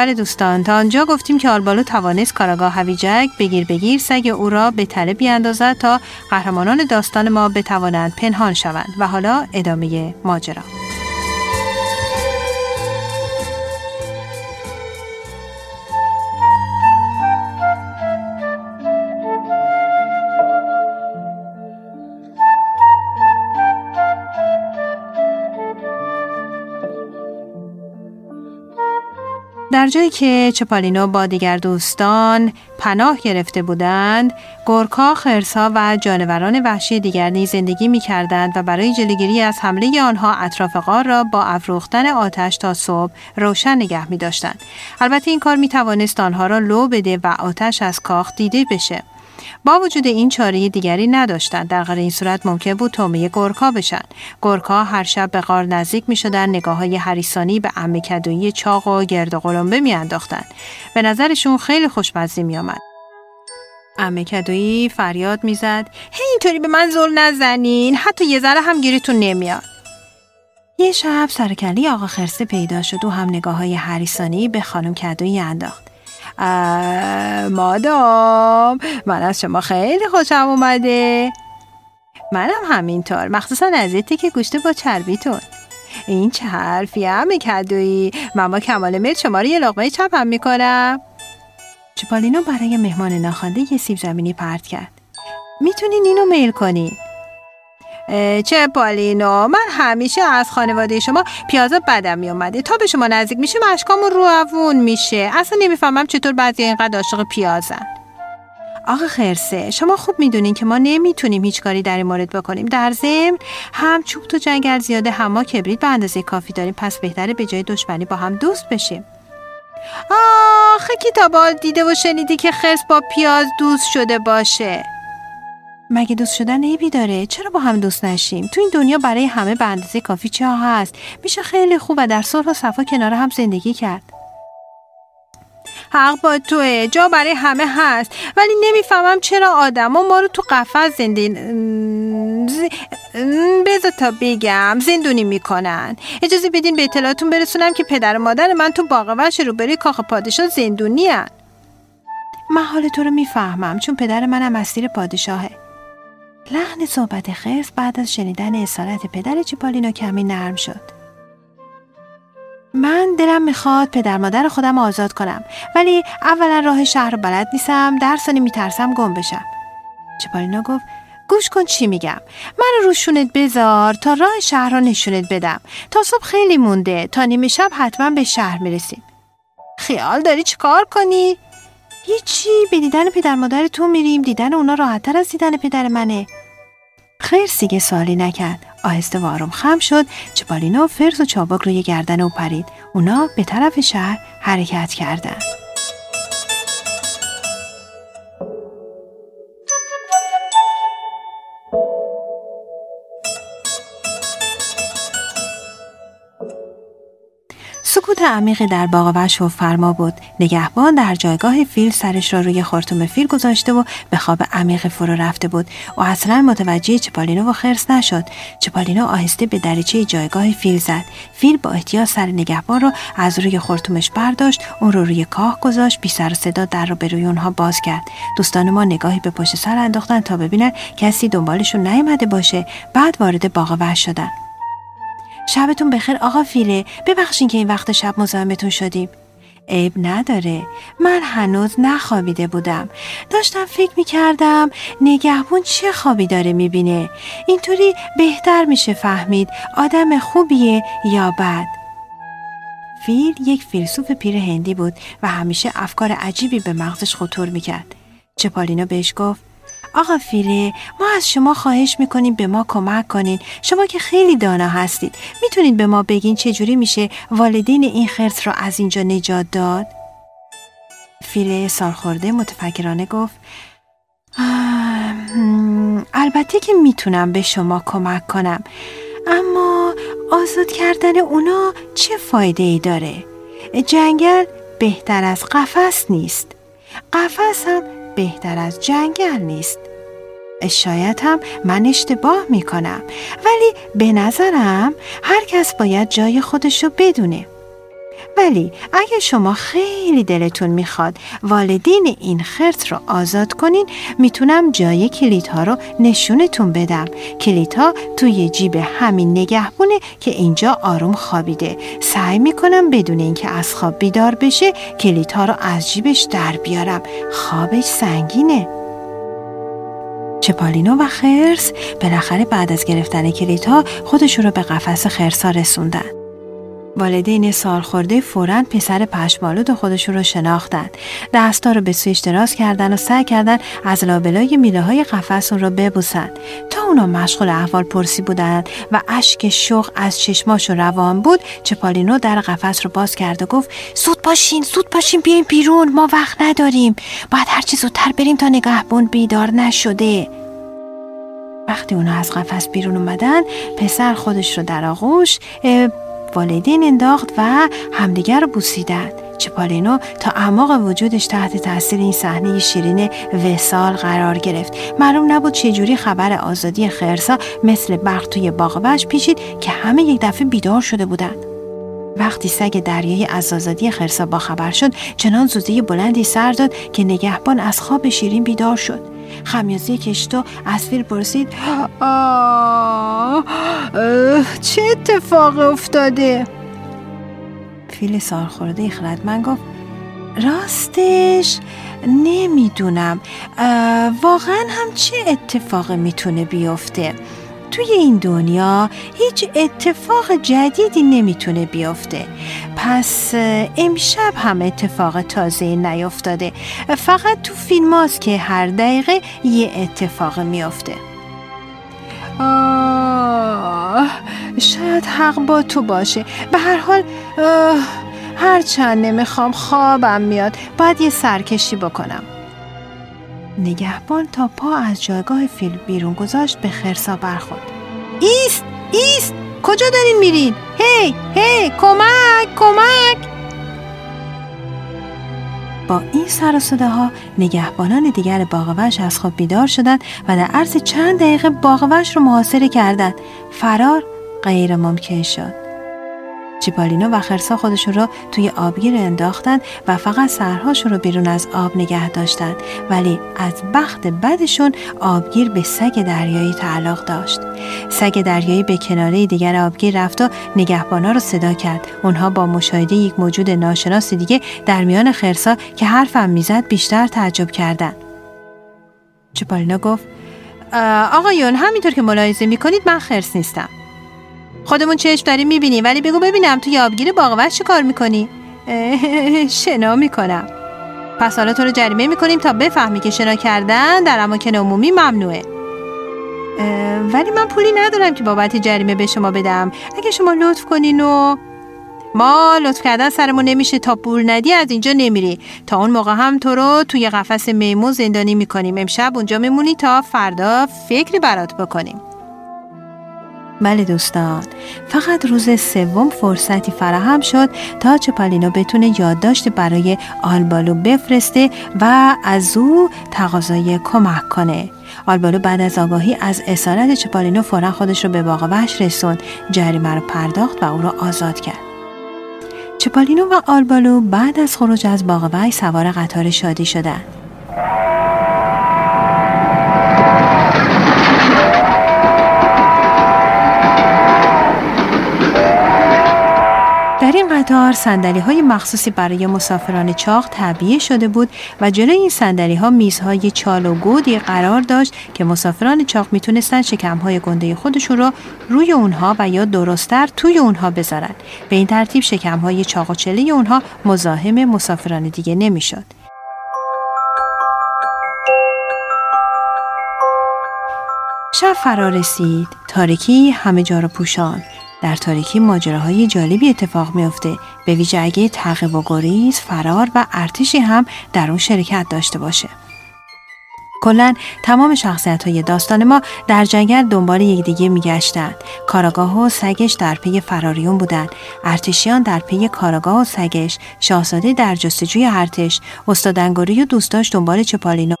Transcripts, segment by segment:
بله دوستان تا آنجا گفتیم که آلبالو توانست کاراگاه هویجک بگیر بگیر سگ او را به تله بیاندازد تا قهرمانان داستان ما بتوانند پنهان شوند. و حالا ادامه ماجرا. در جایی که چپالینو با دیگر دوستان پناه گرفته بودند، گورکا، خرسا و جانوران وحشی دیگر نیز زندگی می کردند و برای جلوگیری از حمله آنها اطراف غار را با افروختن آتش تا صبح روشن نگه می داشتند. البته این کار می توانست آنها را لو بده و آتش از کاخ دیده بشه. با وجود این چاره دیگری نداشتند. در غیر این صورت ممکن بود تومه گورکا بشن. گورکا هر شب به غار نزدیک می شدن نگاه های هریسانی به امه کدویی چاق و گرد و قلمبه می انداختن. به نظرشون خیلی خوشمزی می آمد. امه کدویی فریاد می‌زد. هی اینطوری به من زل نزنین. حتی یه ذره هم گیریتون نمیاد. یه شب سرکلی آقا خرسه پیدا شد. و هم نگاه های هریسانی به خانم کدویی انداخت. مادام من از شما خیلی خوشم اومده. منم همینطور مخصوصا از که گوشته با چربیتون. این چه حرفی همه کدویی من کمال میل شما رو یه لقمه چپم می‌کنم. چپالینو برای مهمان ناخوانده یه سیب زمینی پرت کرد. می‌تونین اینو میل کنین چه پالینو من همیشه از خانواده شما پیازا بدم میومده تا به شما نزدیک میشه مشکامون روون میشه. اصلا نمی‌فهمم چطور بعضی اینقدر عاشق پیازن. آقا خرسه شما خوب می‌دونین که ما نمی‌تونیم هیچ کاری در این مورد بکنیم. در ضمن هم چوب تو جنگل زیاده هم ما کبریت به اندازه کافی داریم. پس بهتره به جای دشمنی با هم دوست بشیم. آخه کتابا دیده و شنیدی که خرس با پیاز دوست شده باشه. مگه دوست شدن عیبی داره؟ چرا با هم دوست نشیم؟ تو این دنیا برای همه به اندازه کافی چه هست؟ میشه خیلی خوب و در صلح و صفا کنار هم زندگی کرد. حق با توه. جا برای همه هست. ولی نمی‌فهمم چرا آدم ما رو تو قفس زنده بذار تا بگم زندونی می‌کنن. اجازه بدین به اطلاعاتون برسونم که پدر و مادر من تو باغ وش روبروی کاخ پادشاه زندونی هن. من حال تو رو می‌فهمم چون پدر منم اسیر پادشاهه. لحن صحبت خرس بعد از شنیدن اصالت پدر چیپالینو کمی نرم شد. من دلم می‌خواد پدر مادر خودم آزاد کنم ولی اولا راه شهر بلد نیستم درسانی میترسم گم بشم. چیپالینو گفت گوش کن چی میگم من روشونت بذار تا راه شهر رو نشونت بدم تا صبح خیلی مونده تا نیمه شب حتما به شهر می‌رسیم خیال داری چی کار کنی؟ هیچی به دیدن پدر مادر تو میریم دیدن اونا راحتتر از دیدن پدر منه خیر سیگه سوالی نکرد. آهسته و آروم خم شد. چپالینو فرز و چابک روی گردن او پرید. اونا به طرف شهر حرکت کردند. سکوت عمیقی در باغ وش و فرما بود. نگهبان در جایگاه فیل سرش را روی خورتوم فیل گذاشته و به خواب عمیق فرو رفته بود. و اصلا متوجه چپالینو و خرس نشد. چپالینو آهسته به دریچه جایگاه فیل زد. فیل با احتیاط سر نگهبان را از روی خورتومش برداشت. اون رو روی کاه گذاشت. بی سر صدا در رو به روی اونها باز کرد. دوستان ما نگاهی به پشت سر انداختن تا ببینن کسی دنبالشون نیامده باشه. بعد وارد باغ وحش شدن. شبتون بخیر آقا فیله. ببخشین که این وقت شب مزاحمتون شدیم. عیب نداره. من هنوز نخوابیده بودم. داشتم فکر می‌کردم نگهبون چه خوابی داره می‌بینه. اینطوری بهتر میشه فهمید آدم خوبیه یا بد. فیل یک فیلسوف پیر هندی بود و همیشه افکار عجیبی به مغزش خطور می‌کرد. چپالینو بهش گفت آقا فیله ما از شما خواهش می‌کنیم به ما کمک کنین شما که خیلی دانا هستید می‌تونید به ما بگین چجوری میشه والدین این خرس را از اینجا نجات داد؟ فیله سالخورده متفکرانه گفت البته که می‌تونم به شما کمک کنم اما آزاد کردن اونا چه فایده ای داره؟ جنگل بهتر از قفس نیست قفس هم بهتر از جنگل نیست. شاید هم من اشتباه می کنم ولی به نظرم هر کس باید جای خودشو بدونه. ولی اگه شما خیلی دلتون می‌خواد والدین این خرس رو آزاد کنین می‌تونم جای کلیدها رو نشونتون بدم. کلیدها توی جیب همین نگهبونه که اینجا آروم خوابیده. سعی می‌کنم بدون اینکه از خواب بیدار بشه کلیدها رو از جیبش در بیارم. خوابش سنگینه. چپالینو و خرس بالاخره بعد از گرفتن کلیدها خودشون رو به قفس خرسا رسوندن. والدین سالخورده فورا پسر پشمالود خودشون رو شناختن دستا رو به سویش دراز کردن و سعی کردن از لابلای میله های قفس اون رو ببوسن. تا اونا مشغول احوال پرسی بودن و اشک شوق از چشماشون روان بود چپالینو در قفس رو باز کرد و گفت زود باشین زود باشین بیاین بیرون ما وقت نداریم. باید هرچی زودتر بریم تا نگهبون بیدار نشده. وقتی اونا از قفس بیرون اومدن پسر خودش رو در آغوش والدین انداخت و همدیگر رو بوسیدن چپالینو تا اعماق وجودش تحت تاثیر این صحنه شیرین وسال قرار گرفت. معلوم نبود چجوری خبر آزادی خرسا مثل برق توی باغ پیچید که همه یک دفعه بیدار شده بودند. وقتی سگ دریایی از آزادی خرسا با خبر شد چنان زوزه بلندی سر داد که نگهبان از خواب شیرین بیدار شد. خمیازی کشتو از فیل پرسید آه چه اتفاق افتاده؟ فیل سالخورده خردمند گفت راستش نمی‌دونم. واقعا هم چه اتفاق می‌تونه بیفته؟ توی این دنیا هیچ اتفاق جدیدی نمی‌تونه بیفته. پس امشب هم اتفاق تازه نیفتاده. فقط تو فیلم که هر دقیقه یه اتفاق میافته. شاید حق با تو باشه. به هر حال هرچند نمی‌خوام خوابم میاد. باید یه سرکشی بکنم. نگهبان تا پا از جایگاه فیلم بیرون گذاشت به خرسا برخورد. ایست ایست کجا دارین میرین؟ هی هی کمک کمک! با این سر و ها نگهبانان دیگر باغوش از خواب بیدار شدند و در عرض چند دقیقه باغوش رو محاصره کردند. فرار غیر ممکن شد. چیپالینا و خرسا خودشون رو توی آبگیر انداختن و فقط سرهاشون رو بیرون از آب نگه داشتن. ولی از بخت بدشون آبگیر به سگ دریایی تعلق داشت. سگ دریایی به کناره دیگر آبگیر رفت و نگهبانا رو صدا کرد. اونها با مشاهده یک موجود ناشناس دیگه در میان خرسا که حرفم می‌زد بیشتر تعجب کردن. چپالینا گفت آقایون همینطور که ملاحظه می‌کنید من خرس نیستم. خودمون چشم داریم می‌بینیم. ولی بگو ببینم تو یابگیر باغوش چه کار می‌کنی؟ شنا می‌کنم. پس حالا تو رو جریمه می‌کنیم تا بفهمی که شنا کردن در اماکن عمومی ممنوعه. ولی من پولی ندارم که بابت جریمه به شما بدم. اگه شما لطف کنین و ما لطف کردن سرمون نمیشه تا پول ندی از اینجا نمیری. تا اون موقع هم تو رو توی قفس میمون زندانی می‌کنیم. امشب اونجا میمونی تا فردا فکری برات بکنیم. بله دوستان. فقط روز سوم فرصتی فراهم شد تا چپالینو بتونه یادداشت برای آلبالو بفرسته و از او تقاضای کمک کنه. آلبالو بعد از آگاهی از اسارت چپالینو فورا خودش رو به باغ وحش رسوند جریمه رو پرداخت و او را آزاد کرد. چپالینو و آلبالو بعد از خروج از باغ وحش سوار قطار شادی شدند. قطار سندلی های مخصوصی برای مسافران چاق طبیعه شده بود و جلوی این سندلی ها میزهای چال و گودی قرار داشت که مسافران چاق می‌تونستن شکم های گنده خودشون رو روی اونها و یا درستتر توی اونها بذارن به این ترتیب شکم های چاق و چله اونها مزاحم مسافران دیگه نمی‌شد. شب فرا رسید. تاریکی همه جا را پوشان. در تاریکی ماجراهای جالبی اتفاق میافته. به ویژه اگه تعقیب و گریز فرار و ارتشی هم در اون شرکت داشته باشه. کلا تمام شخصیت های داستان ما در جنگل دنبال یکدیگه میگشتند. کاراگاه و سگش در پی فراریون بودند ارتشیان در پی کاراگاه و سگش. شاهزاده در جستجوی ارتش. استاد انگوری و دوستاش دنبال چیپالینا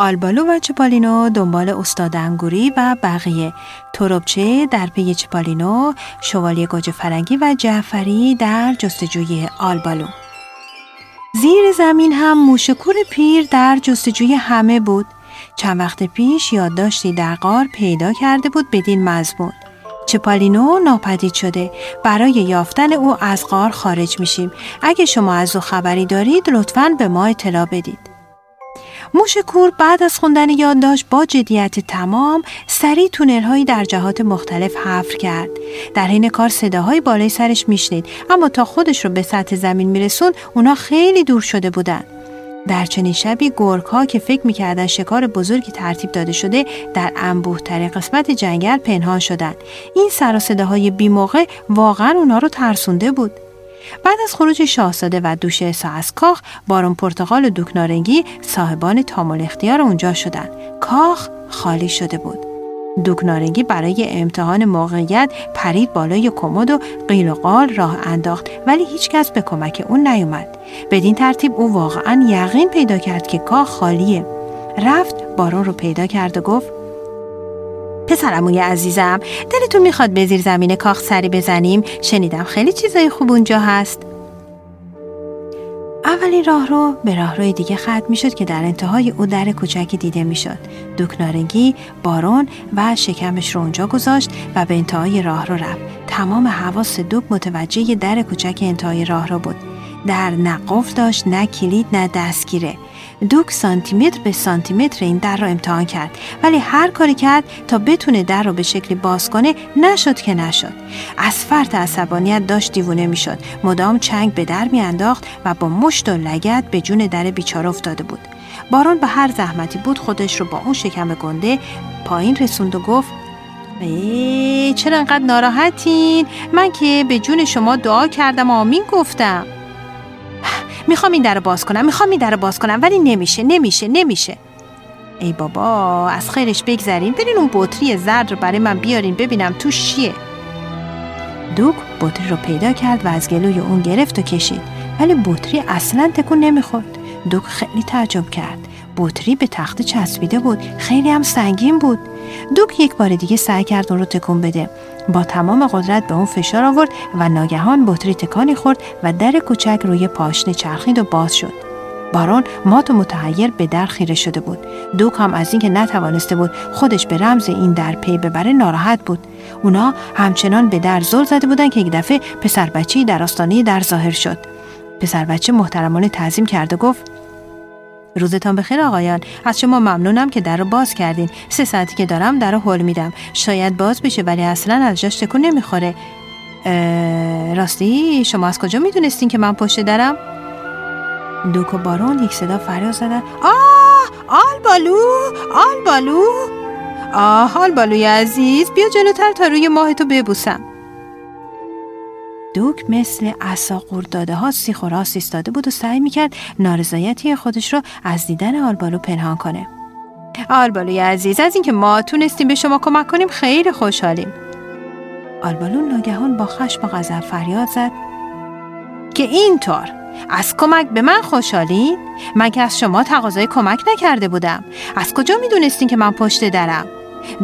آلبالو و چیپالینو دنبال استاد انگوری و بقیه. تروبچه در پی چپالینو شوالیه گوجه فرنگی و جعفری در جستجوی آلبالو. زیر زمین هم موشکور پیر در جستجوی همه بود. چند وقت پیش یادداشتی در غار پیدا کرده بود بدین مضمون. چپالینو ناپدید شده. برای یافتن او از غار خارج میشیم. اگه شما از او خبری دارید لطفا به ما اطلاع بدید. موش کور بعد از خوندن یادداشت با جدیت تمام سریع تونل هایی در جهات مختلف حفر کرد. در حین کار صداهای بالای سرش میشنید. اما تا خودش رو به سطح زمین میرسون اونا خیلی دور شده بودن. در چنین شبی گرگ ها که فکر می‌کردن شکار بزرگی ترتیب داده شده در انبوه تر قسمت جنگل پنهان شدند این سر و صداهای بی موقع واقعا اونا رو ترسونده بود. بعد از خروج شاهزاده و دوشهسا از کاخ بارون پرتغال و دوک نارنگی صاحبان تامل اختیار اونجا شدند کاخ خالی شده بود. دوک نارنگی برای امتحان موقعیت پرید بالای کمد و قیل و قال راه انداخت ولی هیچکس به کمک اون نیومد. بدین ترتیب او واقعا یقین پیدا کرد که کاخ خالیه. رفت بارون رو پیدا کرد و گفت پسرموی عزیزم دلتون می‌خواد به زیر زمین کاخ سری بزنیم شنیدم خیلی چیزای خوب اونجا هست اولین راه رو به راهروی دیگه ختم می‌شد که در انتهای او در کوچکی دیده می‌شد. دوک نارنگی بارون و شکمش رو اونجا گذاشت و به انتهای راه رو رفت. تمام حواس دوک متوجه در کوچک انتهای راه رو بود. در نه قفل داشت نه کلید نه دستگیره. دوک سانتیمتر به سانتیمتر این در را امتحان کرد. ولی هر کاری کرد تا بتونه در رو به شکلی باز کنه نشد که نشد. از فرط عصبانیت داشت دیوونه می‌شد. مدام چنگ به در میانداخت و با مشت و لگت به جون در بیچاره افتاده بود. بارون به هر زحمتی بود خودش رو با اون شکم گنده پایین رسوند و گفت ای چرا انقدر ناراحتین؟ من که به جون شما دعا کردم آمین گفتم. می‌خوام این در باز کنم می‌خوام این در باز کنم ولی نمیشه نمیشه نمیشه. ای بابا از خیرش بگذرین برین اون بطری زرد رو برای من بیارین ببینم تو چیه. دوک بطری رو پیدا کرد و از گلوی اون گرفت و کشید. ولی بطری اصلا تکون نمی‌خورد. دوک خیلی تعجب کرد. بطری به تخت چسبیده بود. خیلی هم سنگین بود. دوک یک بار دیگه سعی کرد اون رو تکون بده. با تمام قدرت به اون فشار آورد و ناگهان بطری تکانی خورد و در کوچک روی پاشنه چرخید و باز شد. بارون مات و متحیر به در خیره شده بود. دوک هم از اینکه نتوانسته بود خودش به رمز این در پی ببره ناراحت بود. اونا همچنان به در زل زده بودن که یک دفعه پسر بچه در آستانه در ظاهر شد. پسر بچه محترمانه تعظیم کرد و گفت روزتان بخیر آقایان. از شما ممنونم که در رو باز کردین. سه ساعتی که دارم در رو حل میدم. شاید باز بشه ولی اصلا از جاش تکون نمی‌خوره. راستی شما از کجا می‌دونستین که من پشت درم؟ دوک و بارون یک صدا فریاد زدن آه! آل بالو! آل بالو! آه آل بالوی عزیز بیا جلوتر تا روی ماه تو ببوسم. دوک مثل اصا داده ها سیخ و راست ایستاده بود و سعی می‌کرد نارضایتی خودش رو از دیدن آلبالو پنهان کنه. آلبالوی عزیز از اینکه ما تونستیم به شما کمک کنیم خیلی خوشحالیم. آلبالو ناگهان با خشم و غضب فریاد زد. که اینطور؟ از کمک به من خوشحالین؟ من که از شما تقاضای کمک نکرده بودم. از کجا می‌دونستین که من پشت درم؟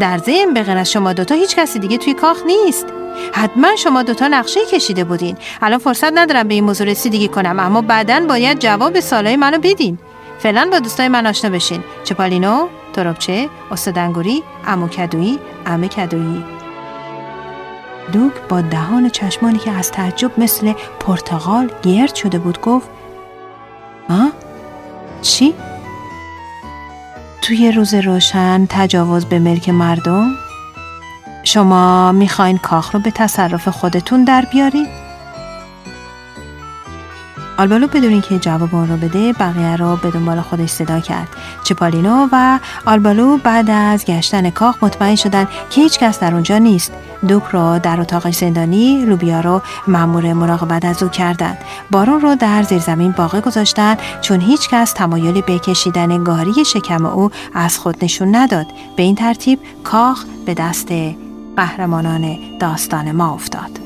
در ضمن به غیر از شما دوتا هیچ کسی دیگه توی کاخ نیست. حتما شما دوتا نقشه کشیده بودین الان فرصت ندارم به این موضوع رسیدگی کنم اما بعدا باید جواب سالهای منو بدین فعلا با دوستای من آشنا بشین چپالینو تروبچه استادنگوری امو کدویی امه کدویی دوک با دهان چشمانی که از تعجب مثل پرتغال گرد شده بود گفت ها؟ چی؟ توی روز روشن تجاوز به ملک مردم؟ شما می‌خواین کاخ رو به تصرف خودتون در بیارید؟ آلبالو بدون اینکه جواب اون رو بده بقیه رو به دنبال خودش صدا کرد. چپالینو و آلبالو بعد از گشتن کاخ مطمئن شدن که هیچ کس در اونجا نیست. دوک رو در اتاق زندانی لوبیا رو مأمور مراقبت از او کردند. بارون رو در زیر زمین باقی گذاشتن چون هیچ کس تمایلی به کشیدن گاری شکم او از خود نشون نداد. به این ترتیب کاخ به دست قهرمانان داستان ما افتاد.